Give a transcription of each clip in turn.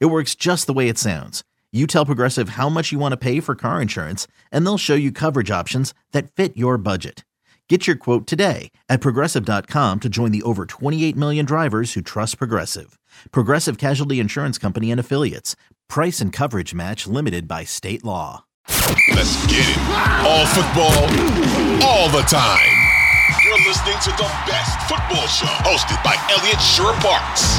It works just the way it sounds. You tell Progressive how much you want to pay for car insurance, and they'll show you coverage options that fit your budget. Get your quote today at progressive.com to join the over 28 million drivers who trust Progressive. Progressive Casualty Insurance Company and Affiliates. Price and coverage match limited by state law. Let's get it. All football, all the time. You're listening to the best football show hosted by Eliot Shorr-Parks.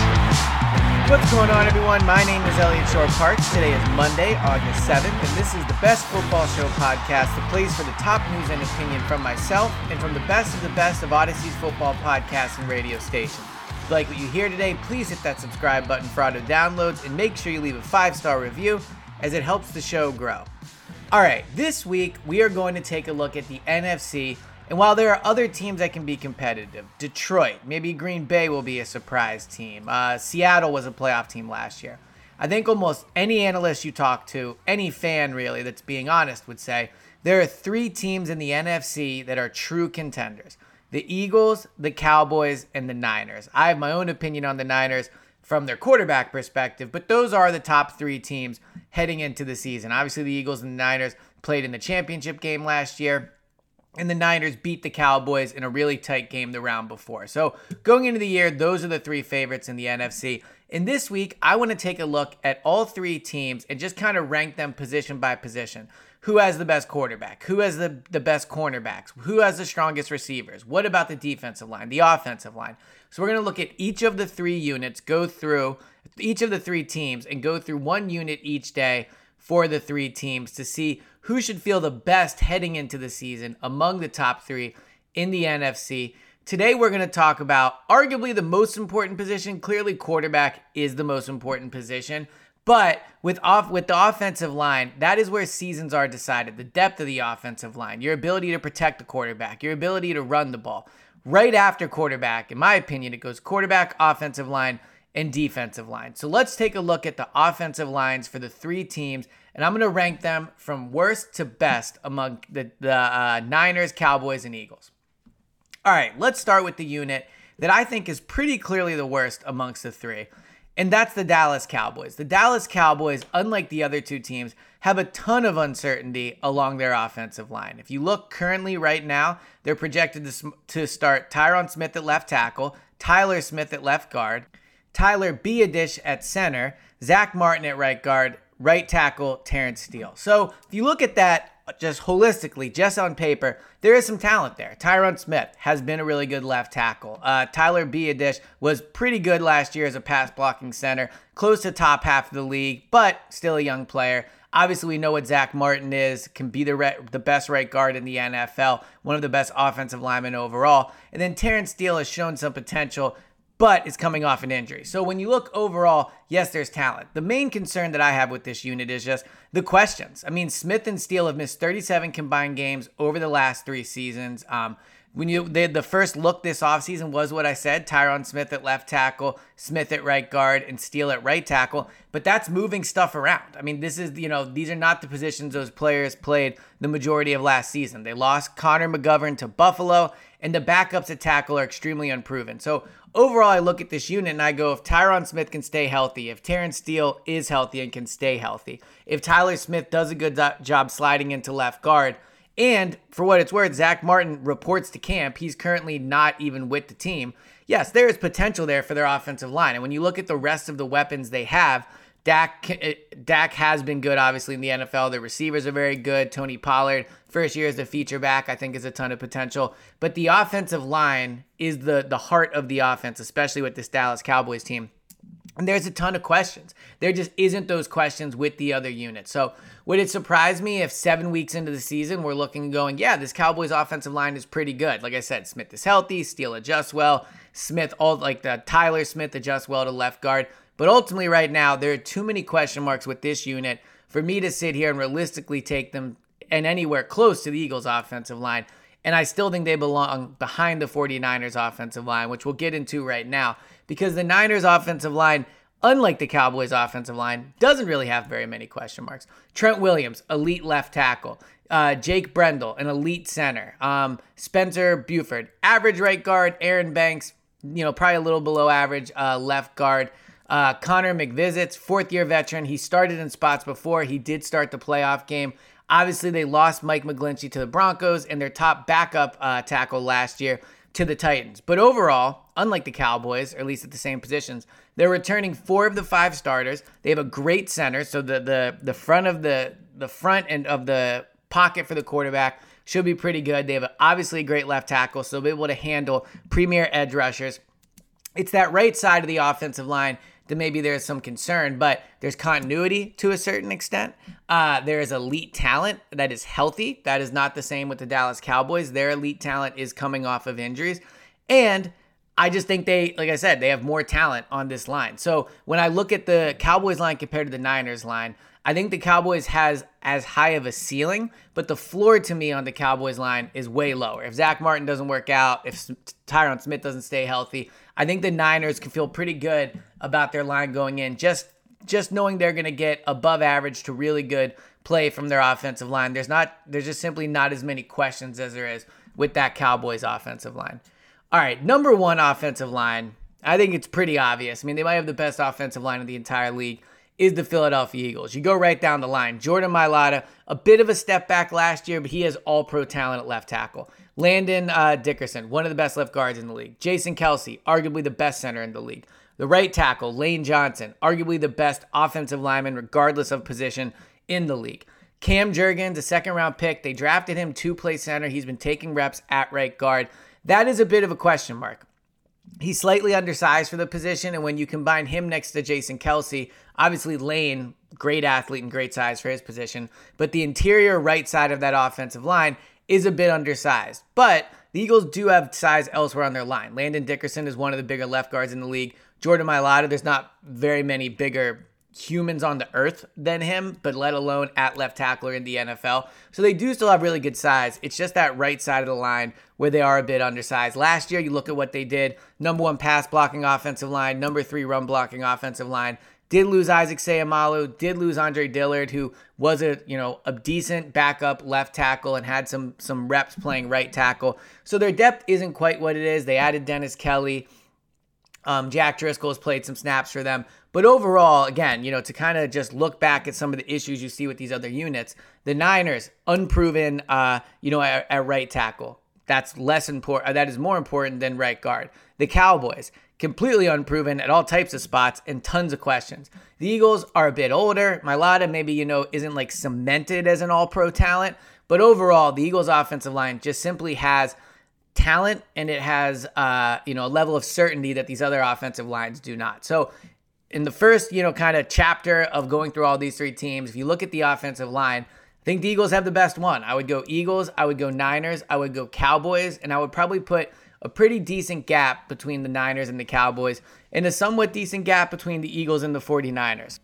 What's going on, everyone? My name is Eliot Shorr-Parks. Today is Monday, August 7th, and this is the Best Football Show podcast, the place for the top news and opinion from myself and from the best of the best of Audacy's football podcasts and radio stations. If you like what you hear today, please hit that subscribe button for auto downloads and make sure you leave a five star review as it helps the show grow. All right, this week we are going to take a look at the NFC and while there are other teams that can be competitive, Detroit, maybe Green Bay will be a surprise team. Uh, Seattle was a playoff team last year. I think almost any analyst you talk to, any fan really that's being honest, would say there are three teams in the NFC that are true contenders the Eagles, the Cowboys, and the Niners. I have my own opinion on the Niners from their quarterback perspective, but those are the top three teams heading into the season. Obviously, the Eagles and the Niners played in the championship game last year and the Niners beat the Cowboys in a really tight game the round before. So, going into the year, those are the three favorites in the NFC. And this week, I want to take a look at all three teams and just kind of rank them position by position. Who has the best quarterback? Who has the, the best cornerbacks? Who has the strongest receivers? What about the defensive line, the offensive line? So, we're going to look at each of the three units, go through each of the three teams, and go through one unit each day for the three teams to see who should feel the best heading into the season among the top three in the NFC. Today, we're going to talk about arguably the most important position. Clearly, quarterback is the most important position. But with off with the offensive line, that is where seasons are decided. The depth of the offensive line, your ability to protect the quarterback, your ability to run the ball. Right after quarterback, in my opinion, it goes quarterback, offensive line, and defensive line. So let's take a look at the offensive lines for the three teams and I'm going to rank them from worst to best among the, the uh, Niners, Cowboys, and Eagles. All right, let's start with the unit that I think is pretty clearly the worst amongst the three, and that's the Dallas Cowboys. The Dallas Cowboys, unlike the other two teams, have a ton of uncertainty along their offensive line. If you look currently right now, they're projected to, to start Tyron Smith at left tackle, Tyler Smith at left guard, Tyler Biadasz at center, Zack Martin at right guard, right tackle Terence Steele. So if you look at that just holistically, just on paper, there is some talent there. Tyron Smith has been a really good left tackle. Uh, Tyler Biadasz was pretty good last year as a pass blocking center, close to top half of the league, but still a young player. Obviously, we know what Zack Martin is, can be the re- the best right guard in the NFL, one of the best offensive linemen overall. And then Terence Steele has shown some potential but is coming off an injury. So when you look overall, yes, there's talent. The main concern that I have with this unit is just the questions. I mean, Smith and Steele have missed 37 combined games over the last three seasons. Um, when you they, the first look this offseason was what I said Tyron Smith at left tackle, Smith at right guard, and Steele at right tackle. But that's moving stuff around. I mean, this is, you know, these are not the positions those players played the majority of last season. They lost Connor McGovern to Buffalo, and the backups at tackle are extremely unproven. So overall, I look at this unit and I go, if Tyron Smith can stay healthy, if Terence Steele is healthy and can stay healthy, if Tyler Smith does a good job sliding into left guard, and for what it's worth, Zack Martin reports to camp. He's currently not even with the team. Yes, there is potential there for their offensive line. And when you look at the rest of the weapons they have, Dak eh, Dak has been good, obviously in the NFL. The receivers are very good. Tony Pollard, first year as a feature back, I think is a ton of potential. But the offensive line is the the heart of the offense, especially with this Dallas Cowboys team. And there's a ton of questions. There just isn't those questions with the other units. So would it surprise me if seven weeks into the season we're looking and going, yeah, this Cowboys offensive line is pretty good. Like I said, Smith is healthy, Steele adjusts well, Smith all like the Tyler Smith adjusts well to left guard. But ultimately, right now, there are too many question marks with this unit for me to sit here and realistically take them and anywhere close to the Eagles' offensive line. And I still think they belong behind the 49ers offensive line, which we'll get into right now, because the Niners offensive line, unlike the Cowboys offensive line, doesn't really have very many question marks. Trent Williams, elite left tackle. Uh, Jake Brendel, an elite center. Um, Spencer Burford, average right guard. Aaron Banks, you know, probably a little below average uh, left guard. Uh, Connor McKivitz, fourth year veteran. He started in spots before. He did start the playoff game. Obviously, they lost Mike McGlinchey to the Broncos and their top backup uh, tackle last year to the Titans. But overall, unlike the Cowboys, or at least at the same positions, they're returning four of the five starters. They have a great center, so the the the front of the the front end of the pocket for the quarterback should be pretty good. They have obviously a great left tackle, so they'll be able to handle premier edge rushers. It's that right side of the offensive line then maybe there's some concern, but there's continuity to a certain extent. Uh, there is elite talent that is healthy. That is not the same with the Dallas Cowboys. Their elite talent is coming off of injuries. And I just think they, like I said, they have more talent on this line. So when I look at the Cowboys line compared to the Niners line, I think the Cowboys has as high of a ceiling, but the floor to me on the Cowboys line is way lower. If Zack Martin doesn't work out, if Tyron Smith doesn't stay healthy, I think the Niners can feel pretty good about their line going in. Just just knowing they're going to get above average to really good play from their offensive line. There's not there's just simply not as many questions as there is with that Cowboys offensive line. All right, number 1 offensive line. I think it's pretty obvious. I mean, they might have the best offensive line in the entire league is the Philadelphia Eagles. You go right down the line. Jordan Mailata, a bit of a step back last year, but he has all pro talent at left tackle. Landon uh, Dickerson, one of the best left guards in the league. Jason Kelce, arguably the best center in the league. The right tackle, Lane Johnson, arguably the best offensive lineman, regardless of position in the league. Cam Jurgens, a second round pick. They drafted him to play center. He's been taking reps at right guard. That is a bit of a question mark. He's slightly undersized for the position, and when you combine him next to Jason Kelce, obviously Lane, great athlete and great size for his position, but the interior right side of that offensive line is a bit undersized. But the Eagles do have size elsewhere on their line. Landon Dickerson is one of the bigger left guards in the league. Jordan Mailata, there's not very many bigger humans on the earth than him, but let alone at left tackler in the NFL. So they do still have really good size. It's just that right side of the line where they are a bit undersized. Last year, you look at what they did number one pass blocking offensive line, number three run blocking offensive line. Did lose Isaac Seumalo, did lose Andre Dillard, who was a you know a decent backup left tackle and had some some reps playing right tackle. So their depth isn't quite what it is. They added Dennis Kelly. Um, Jack Driscoll has played some snaps for them. But overall, again, you know, to kind of just look back at some of the issues you see with these other units, the Niners, unproven, uh, you know, at, at right tackle. That's less important. That is more important than right guard. The Cowboys, completely unproven at all types of spots and tons of questions. The Eagles are a bit older. Mailata maybe, you know, isn't like cemented as an all pro talent. But overall, the Eagles offensive line just simply has talent and it has, uh, you know, a level of certainty that these other offensive lines do not. So in the first, you know, kind of chapter of going through all these three teams, if you look at the offensive line, I think the Eagles have the best one. I would go Eagles, I would go Niners, I would go Cowboys, and I would probably put a pretty decent gap between the Niners and the Cowboys, and a somewhat decent gap between the Eagles and the 49ers.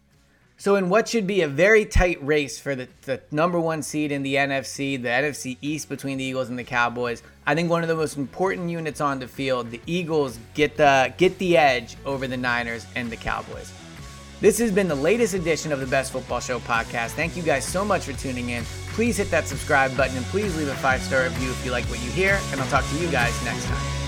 So, in what should be a very tight race for the, the number one seed in the NFC, the NFC East between the Eagles and the Cowboys, I think one of the most important units on the field, the Eagles get the get the edge over the Niners and the Cowboys. This has been the latest edition of the Best Football Show podcast. Thank you guys so much for tuning in. Please hit that subscribe button and please leave a five star review if you like what you hear. And I'll talk to you guys next time.